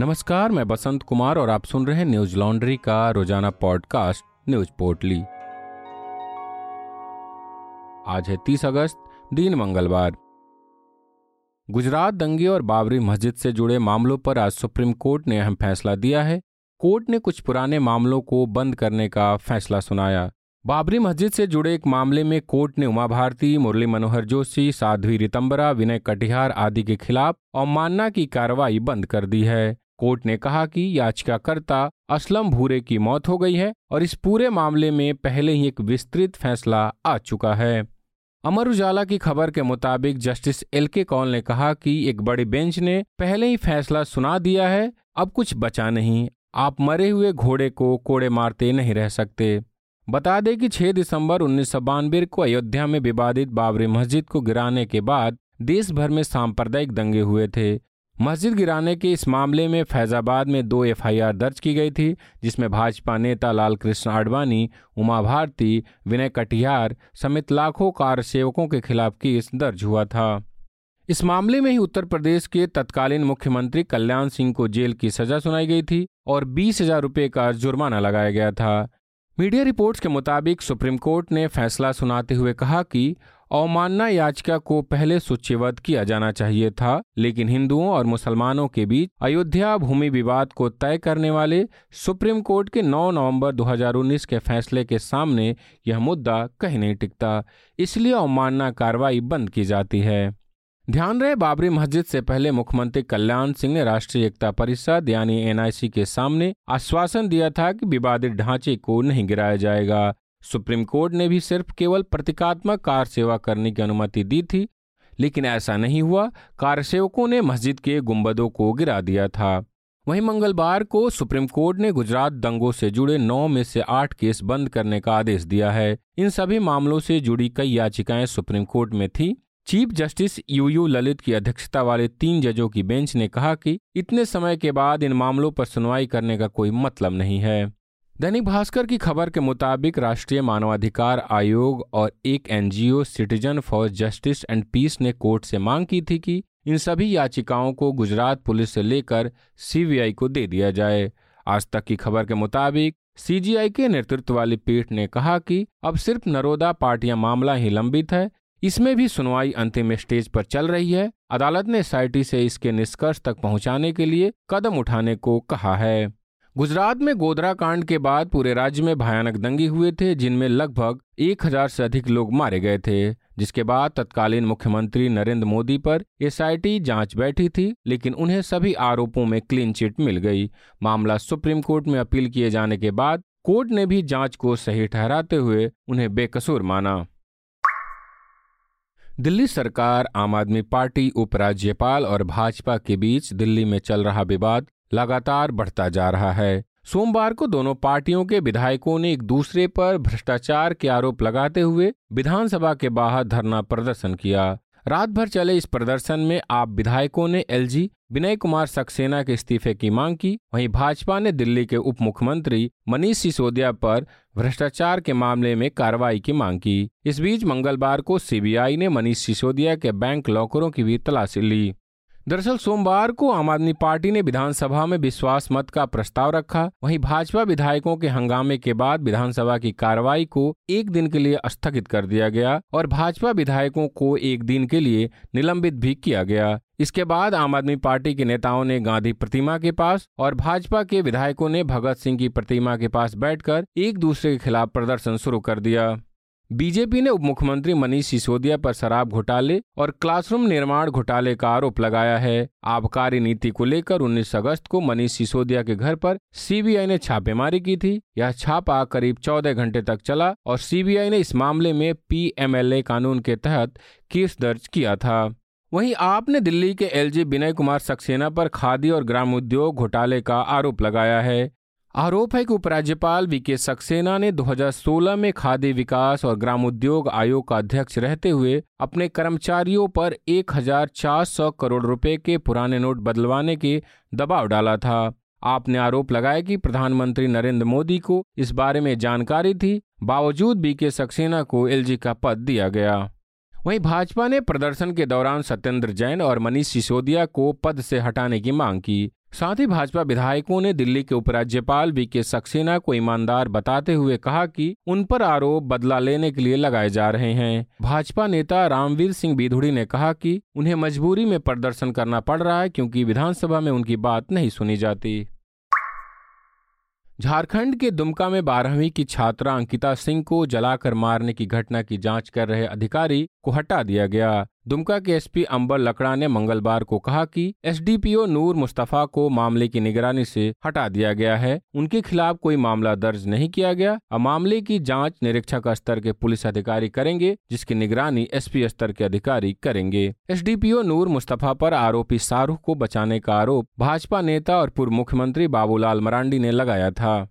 नमस्कार, मैं बसंत कुमार और आप सुन रहे हैं न्यूज़ लॉन्ड्री का रोज़ाना पॉडकास्ट, न्यूज़ पोर्टली। आज है 30 अगस्त, दिन मंगलवार। गुजरात दंगे और बाबरी मस्जिद से जुड़े मामलों पर आज सुप्रीम कोर्ट ने अहम फैसला दिया है। कोर्ट ने कुछ पुराने मामलों को बंद करने का फैसला सुनाया। बाबरी मस्जिद से जुड़े एक मामले में कोर्ट ने उमा भारती, मुरली मनोहर जोशी, साध्वी रितंबरा, विनय कटिहार आदि के खिलाफ अवमानना की कार्रवाई बंद कर दी है। कोर्ट ने कहा कि याचिकाकर्ता असलम भूरे की मौत हो गई है और इस पूरे मामले में पहले ही एक विस्तृत फैसला आ चुका है। अमर उजाला की खबर के मुताबिक जस्टिस एल के कौल ने कहा कि एक बड़ी बेंच ने पहले ही फैसला सुना दिया है, अब कुछ बचा नहीं। आप मरे हुए घोड़े को कोड़े मारते नहीं रह सकते। बता दें कि 6 दिसंबर उन्नीस सौ बानबे को अयोध्या में विवादित बाबरी मस्जिद को गिराने के बाद देश भर में सांप्रदायिक दंगे हुए थे। मस्जिद गिराने के इस मामले में फैजाबाद में दो एफआईआर दर्ज की गई थी, जिसमें भाजपा नेता लाल कृष्ण आडवाणी, उमा भारती, विनय कटिहार समेत लाखों कार सेवकों के खिलाफ केस दर्ज हुआ था। इस मामले में ही उत्तर प्रदेश के तत्कालीन मुख्यमंत्री कल्याण सिंह को जेल की सजा सुनाई गई थी और बीस हज़ार रुपये का जुर्माना लगाया गया था। मीडिया रिपोर्ट्स के मुताबिक सुप्रीम कोर्ट ने फैसला सुनाते हुए कहा कि अवमानना याचिका को पहले सूचीबद्ध किया जाना चाहिए था, लेकिन हिंदुओं और मुसलमानों के बीच अयोध्या भूमि विवाद को तय करने वाले सुप्रीम कोर्ट के 9 नवंबर 2019 के फैसले के सामने यह मुद्दा कहीं नहीं टिकता। इसलिए अवमानना कार्रवाई बंद की जाती है। ध्यान रहे, बाबरी मस्जिद से पहले मुख्यमंत्री कल्याण सिंह ने राष्ट्रीय एकता परिषद यानी एनआईसी के सामने आश्वासन दिया था कि विवादित ढांचे को नहीं गिराया जाएगा। सुप्रीम कोर्ट ने भी सिर्फ़ केवल प्रतीकात्मक कार सेवा करने की अनुमति दी थी, लेकिन ऐसा नहीं हुआ। कार सेवकों ने मस्जिद के गुंबदों को गिरा दिया था। वहीं मंगलवार को सुप्रीम कोर्ट ने गुजरात दंगों से जुड़े नौ में से आठ केस बंद करने का आदेश दिया है। इन सभी मामलों से जुड़ी कई याचिकाएँ सुप्रीम कोर्ट में थी। Chief justice U U Lalit की अध्यक्षता वाले तीन जजों की बेंच ने कहा कि इतने समय के बाद इन मामलों पर सुनवाई करने का कोई मतलब नहीं है। दैनिक भास्कर की खबर के मुताबिक राष्ट्रीय मानवाधिकार आयोग और एक NGO citizen for justice and peace ने कोर्ट से मांग की थी कि इन सभी याचिकाओं को गुजरात पुलिस से लेकर सीबीआई को दे दिया जाए। आज तक की खबर के मुताबिक सीजीआई के नेतृत्व वाली पीठ ने कहा कि अब सिर्फ़ नरोदा पार्टियाँ मामला ही लंबित है। इसमें भी सुनवाई अंतिम स्टेज पर चल रही है। अदालत ने एसआईटी से इसके निष्कर्ष तक पहुँचाने के लिए कदम उठाने को कहा है। गुजरात में गोधरा कांड के बाद पूरे राज्य में भयानक दंगे हुए थे, जिनमें लगभग एक हज़ार से अधिक लोग मारे गए थे, जिसके बाद तत्कालीन मुख्यमंत्री नरेंद्र मोदी पर एसआईटी जाँच बैठी थी, लेकिन उन्हें सभी आरोपों में क्लीन चिट मिल गई। मामला सुप्रीम कोर्ट में अपील किए जाने के बाद कोर्ट ने भी जाँच को सही ठहराते हुए उन्हें बेकसूर माना। दिल्ली सरकार, आम आदमी पार्टी उपराज्यपाल और भाजपा के बीच दिल्ली में चल रहा विवाद लगातार बढ़ता जा रहा है। सोमवार को दोनों पार्टियों के विधायकों ने एक दूसरे पर भ्रष्टाचार के आरोप लगाते हुए विधानसभा के बाहर धरना प्रदर्शन किया। रात भर चले इस प्रदर्शन में आप विधायकों ने एलजी, विनय कुमार सक्सेना के इस्तीफे की मांग की। वहीं भाजपा ने दिल्ली के उप मुख्यमंत्री मनीष सिसोदिया पर भ्रष्टाचार के मामले में कार्रवाई की मांग की। इस बीच मंगलवार को सीबीआई ने मनीष सिसोदिया के बैंक लॉकरों की भी तलाशी ली। दरअसल सोमवार को आम आदमी पार्टी ने विधानसभा में विश्वास मत का प्रस्ताव रखा। वहीं भाजपा विधायकों के हंगामे के बाद विधानसभा की कार्रवाई को एक दिन के लिए स्थगित कर दिया गया और भाजपा विधायकों को एक दिन के लिए निलंबित भी किया गया। इसके बाद आम आदमी पार्टी के नेताओं ने गांधी प्रतिमा के पास और भाजपा के विधायकों ने भगत सिंह की प्रतिमा के पास बैठकर एक दूसरे के खिलाफ प्रदर्शन शुरू कर दिया। बीजेपी ने उप मुख्यमंत्री मनीष सिसोदिया पर शराब घोटाले और क्लासरूम निर्माण घोटाले का आरोप लगाया है। आबकारी नीति को लेकर 19 अगस्त को मनीष सिसोदिया के घर पर सीबीआई ने छापेमारी की थी। यह छापा करीब 14 घंटे तक चला और सीबीआई ने इस मामले में पीएमएलए कानून के तहत केस दर्ज किया था। वहीं आपने दिल्ली के एलजी विनय कुमार सक्सेना पर खादी और ग्राम उद्योग घोटाले का आरोप लगाया है। आरोप है कि उपराज्यपाल वी के सक्सेना ने 2016 में खाद्य विकास और ग्रामोद्योग आयोग का अध्यक्ष रहते हुए अपने कर्मचारियों पर 1400 करोड़ रुपए के पुराने नोट बदलवाने के दबाव डाला था। आपने आरोप लगाया कि प्रधानमंत्री नरेंद्र मोदी को इस बारे में जानकारी थी, बावजूद बी के सक्सेना को एलजी का पद दिया गया। वहीं भाजपा ने प्रदर्शन के दौरान सत्येंद्र जैन और मनीष सिसोदिया को पद से हटाने की मांग की। साथ ही भाजपा विधायकों ने दिल्ली के उपराज्यपाल वी के सक्सेना को ईमानदार बताते हुए कहा कि उन पर आरोप बदला लेने के लिए लगाए जा रहे हैं। भाजपा नेता रामवीर सिंह बिधुड़ी ने कहा कि उन्हें मजबूरी में प्रदर्शन करना पड़ रहा है क्योंकि विधानसभा में उनकी बात नहीं सुनी जाती। झारखंड के दुमका में बारहवीं की छात्रा अंकिता सिंह को जलाकर मारने की घटना की जाँच कर रहे अधिकारी को हटा दिया गया। दुमका के एसपी अंबर लकड़ा ने मंगलवार को कहा कि एसडीपीओ नूर मुस्तफ़ा को मामले की निगरानी से हटा दिया गया है। उनके खिलाफ कोई मामला दर्ज नहीं किया गया। अब मामले की जाँच निरीक्षक स्तर के पुलिस अधिकारी करेंगे, जिसकी निगरानी एसपी स्तर के अधिकारी करेंगे। एसडीपीओ नूर मुस्तफ़ा पर आरोपी शाहरुख को बचाने का आरोप भाजपा नेता और पूर्व मुख्यमंत्री बाबूलाल मरांडी ने लगाया था।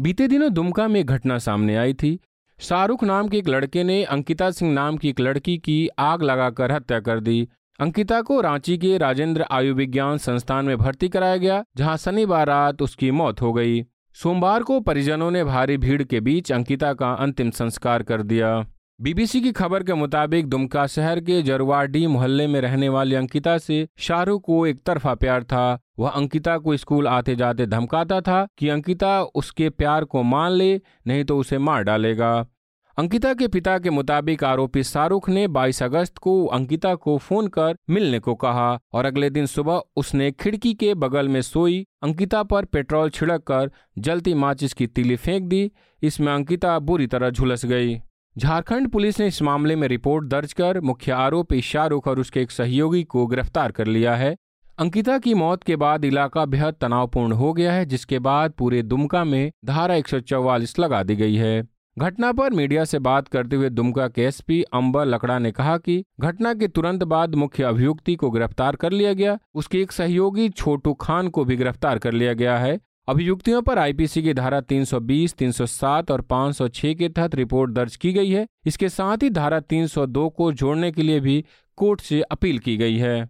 बीते दिनों दुमका में घटना सामने आई थी। शाहरुख नाम के एक लड़के ने अंकिता सिंह नाम की एक लड़की की आग लगाकर हत्या कर दी। अंकिता को रांची के राजेंद्र आयुर्विज्ञान संस्थान में भर्ती कराया गया, जहाँ शनिवार रात उसकी मौत हो गई। सोमवार को परिजनों ने भारी भीड़ के बीच अंकिता का अंतिम संस्कार कर दिया। बीबीसी की खबर के मुताबिक दुमका शहर के जरवाडी मोहल्ले में रहने वाली अंकिता से शाहरुख को एक तरफा प्यार था। वह अंकिता को स्कूल आते जाते धमकाता था कि अंकिता उसके प्यार को मान ले, नहीं तो उसे मार डालेगा। अंकिता के पिता के मुताबिक आरोपी शाहरुख ने 22 अगस्त को अंकिता को फ़ोन कर मिलने को कहा और अगले दिन सुबह उसने खिड़की के बगल में सोई, अंकिता पर पेट्रोल छिड़क कर जलती माचिस की तीली फेंक दी। इसमें अंकिता बुरी तरह झुलस गई। झारखंड पुलिस ने इस मामले में रिपोर्ट दर्ज कर मुख्य आरोपी शाहरुख और उसके एक सहयोगी को गिरफ़्तार कर लिया है। अंकिता की मौत के बाद इलाका बेहद तनावपूर्ण हो गया है, जिसके बाद पूरे दुमका में धारा एक सौ चौवालिस लगा दी गई है। घटना पर मीडिया से बात करते हुए दुमका के एसपी अंबर लकड़ा ने कहा कि घटना के तुरंत बाद मुख्य अभियुक्ति को गिरफ़्तार कर लिया गया। उसके एक सहयोगी छोटू खान को भी गिरफ़्तार कर लिया गया है। अभियुक्तियों पर आईपीसी की धारा 320, 307 और 506 के तहत रिपोर्ट दर्ज की गई है। इसके साथ ही धारा 302 को जोड़ने के लिए भी कोर्ट से अपील की गई है।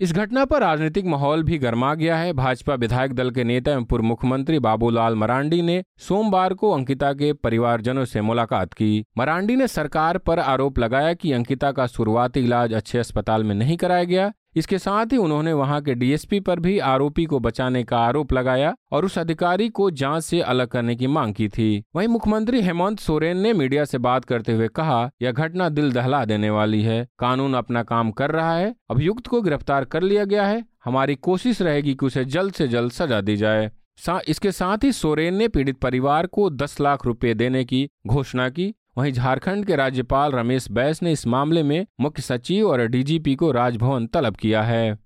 इस घटना पर राजनीतिक माहौल भी गर्मा गया है। भाजपा विधायक दल के नेता एवं पूर्व मुख्यमंत्री बाबूलाल मरांडी ने सोमवार को अंकिता के परिवारजनों से मुलाकात की। मरांडी ने सरकार पर आरोप लगाया कि अंकिता का शुरुआती इलाज अच्छे अस्पताल में नहीं कराया गया। इसके साथ ही उन्होंने वहाँ के डीएसपी पर भी आरोपी को बचाने का आरोप लगाया और उस अधिकारी को जाँच से अलग करने की मांग की थी। वहीं मुख्यमंत्री हेमंत सोरेन ने मीडिया से बात करते हुए कहा यह घटना दिल दहला देने वाली है। कानून अपना काम कर रहा है। अभियुक्त को गिरफ़्तार कर लिया गया है। हमारी कोशिश रहेगी कि उसे जल्द से जल्द सजा दी जाए। सा, इसके साथ ही सोरेन ने पीड़ित परिवार को 10 लाख रुपए देने की घोषणा की। वहीं झारखंड के राज्यपाल रमेश बैस ने इस मामले में मुख्य सचिव और डीजीपी को राजभवन तलब किया है।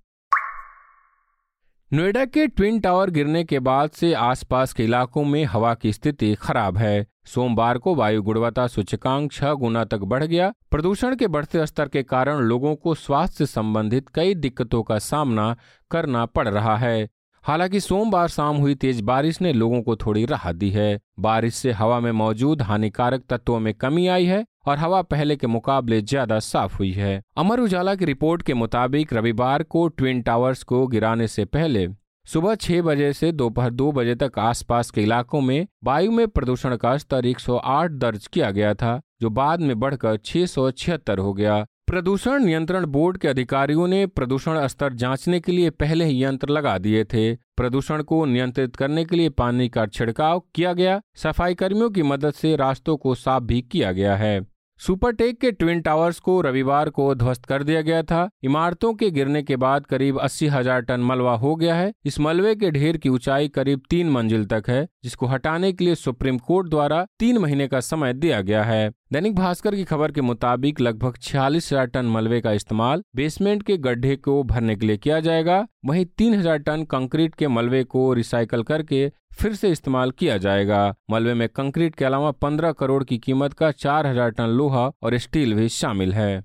नोएडा के ट्विन टावर गिरने के बाद से आसपास के इलाकों में हवा की स्थिति खराब है। सोमवार को वायु गुणवत्ता सूचकांक छह गुना तक बढ़ गया। प्रदूषण के बढ़ते स्तर के कारण लोगों को स्वास्थ्य से संबंधित कई दिक्कतों का सामना करना पड़ रहा है। हालाँकि सोमवार शाम हुई तेज बारिश ने लोगों को थोड़ी राहत दी है। बारिश से हवा में मौजूद हानिकारक तत्वों में कमी आई है और हवा पहले के मुकाबले ज़्यादा साफ़ हुई है। अमर उजाला की रिपोर्ट के मुताबिक रविवार को ट्विन टावर्स को गिराने से पहले सुबह छह बजे से दोपहर दो बजे तक आसपास के इलाकों में वायु में प्रदूषण का स्तर 108 दर्ज किया गया था, जो बाद में बढ़कर छह सौ छिहत्तर हो गया। प्रदूषण नियंत्रण बोर्ड के अधिकारियों ने प्रदूषण स्तर जांचने के लिए पहले ही यंत्र लगा दिए थे। प्रदूषण को नियंत्रित करने के लिए पानी का छिड़काव किया गया। सफ़ाई कर्मियों की मदद से रास्तों को साफ़ भी किया गया है। सुपरटेक के ट्विन टावर्स को रविवार को ध्वस्त कर दिया गया था। इमारतों के गिरने के बाद करीब अस्सी हज़ार टन मलबा हो गया है। इस मलबे के ढेर की ऊंचाई करीब तीन मंजिल तक है, जिसको हटाने के लिए सुप्रीम कोर्ट द्वारा तीन महीने का समय दिया गया है। दैनिक भास्कर की खबर के मुताबिक लगभग छियालीस हज़ार टन मलबे का इस्तेमाल बेसमेंट के गड्ढे को भरने के लिए किया जाएगा। वहीं तीन हज़ार टन कंक्रीट के मलबे को रिसाइकल करके फिर से इस्तेमाल किया जाएगा। मलबे में कंक्रीट के अलावा पंद्रह करोड़ की कीमत का चार हज़ार टन लोहा और स्टील भी शामिल है।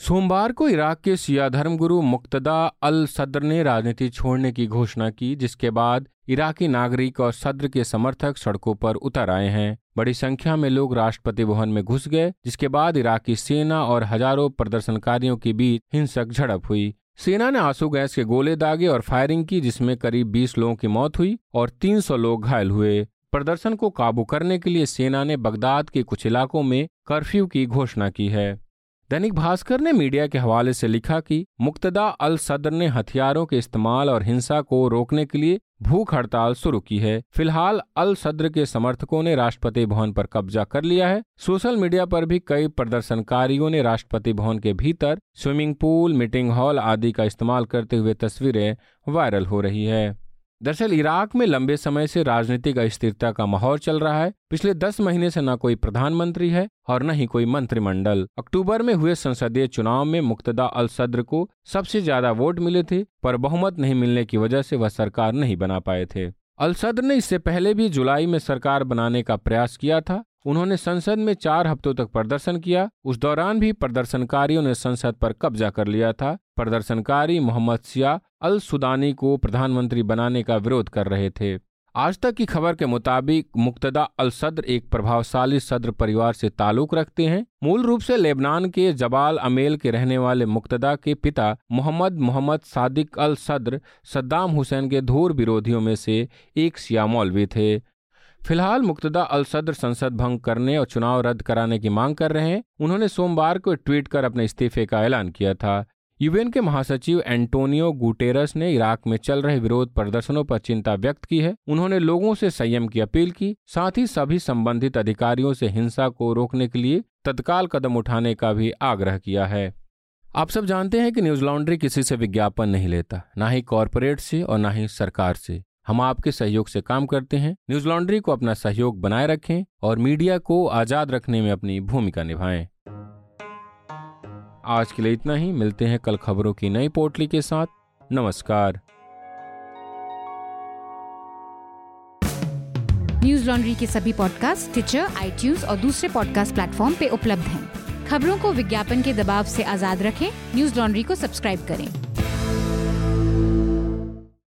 सोमवार को इराक के सिया धर्मगुरु मुक्तदा अल सद्र ने राजनीति छोड़ने की घोषणा की, जिसके बाद इराकी नागरिक और सद्र के समर्थक सड़कों पर उतर आए हैं। बड़ी संख्या में लोग राष्ट्रपति भवन में घुस गए, जिसके बाद इराकी सेना और हज़ारों प्रदर्शनकारियों के बीच हिंसक झड़प हुई। सेना ने आँसू गैस के गोले दागे और फायरिंग की, जिसमें करीब 20 लोगों की मौत हुई और 300 लोग घायल हुए। प्रदर्शन को काबू करने के लिए सेना ने बगदाद के कुछ इलाकों में कर्फ्यू की घोषणा की है। दैनिक भास्कर ने मीडिया के हवाले से लिखा कि मुक्तदा अल सदर ने हथियारों के इस्तेमाल और हिंसा को रोकने के लिए भूख हड़ताल शुरू की है। फ़िलहाल अल सद्र के समर्थकों ने राष्ट्रपति भवन पर कब्जा कर लिया है। सोशल मीडिया पर भी कई प्रदर्शनकारियों ने राष्ट्रपति भवन के भीतर स्विमिंग पूल, मीटिंग हॉल आदि का इस्तेमाल करते हुए तस्वीरें वायरल हो रही है। दरअसल इराक में लंबे समय से राजनीतिक अस्थिरता का माहौल चल रहा है। पिछले दस महीने से न कोई प्रधानमंत्री है और न ही कोई मंत्रिमंडल। अक्टूबर में हुए संसदीय चुनाव में मुक्तदा अल सद्र को सबसे ज़्यादा वोट मिले थे, पर बहुमत नहीं मिलने की वजह से वह सरकार नहीं बना पाए थे। अल सद्र ने इससे पहले भी जुलाई में सरकार बनाने का प्रयास किया था उन्होंने संसद में चार हफ्तों तक प्रदर्शन किया। उस दौरान भी प्रदर्शनकारियों ने संसद पर कब्जा कर लिया था। प्रदर्शनकारी मोहम्मद सिया अल सुदानी को प्रधानमंत्री बनाने का विरोध कर रहे थे। आज तक की खबर के मुताबिक मुक्तदा अल सद्र एक प्रभावशाली सद्र परिवार से ताल्लुक रखते हैं। मूल रूप से लेबनान के जबाल अमेल के रहने वाले मुक्तदा के पिता मोहम्मद मोहम्मद सादिक अल सद्र सद्दाम हुसैन के धूर विरोधियों में से एक सिया मौलवी थे। फ़िलहाल मुक्तदा अल सद्र संसद भंग करने और चुनाव रद्द कराने की मांग कर रहे हैं, उन्होंने सोमवार को ट्वीट कर अपने इस्तीफे का ऐलान किया था। यूएन के महासचिव एंटोनियो गुटेरस ने इराक में चल रहे विरोध प्रदर्शनों पर चिंता व्यक्त की है। उन्होंने लोगों से संयम की अपील की, साथ ही सभी संबंधित अधिकारियों से हिंसा को रोकने के लिए तत्काल कदम उठाने का भी आग्रह किया है। आप सब जानते हैं कि न्यूज़ लॉन्ड्री किसी से विज्ञापन नहीं लेता, ना ही कॉरपोरेट से और ना ही सरकार से। हम आपके सहयोग से काम करते हैं, न्यूज़ लॉन्ड्री को अपना सहयोग बनाए रखें और मीडिया को आज़ाद रखने में अपनी भूमिका निभाएँ। आज के लिए इतना ही, मिलते हैं कल खबरों की नई पोटली के साथ। नमस्कार। न्यूज़ लॉन्ड्री के सभी पॉडकास्ट ट्विटर आई और दूसरे पॉडकास्ट प्लेटफॉर्म पे उपलब्ध हैं। खबरों को विज्ञापन के दबाव से आज़ाद रखें, न्यूज़ लॉन्ड्री को सब्सक्राइब करें।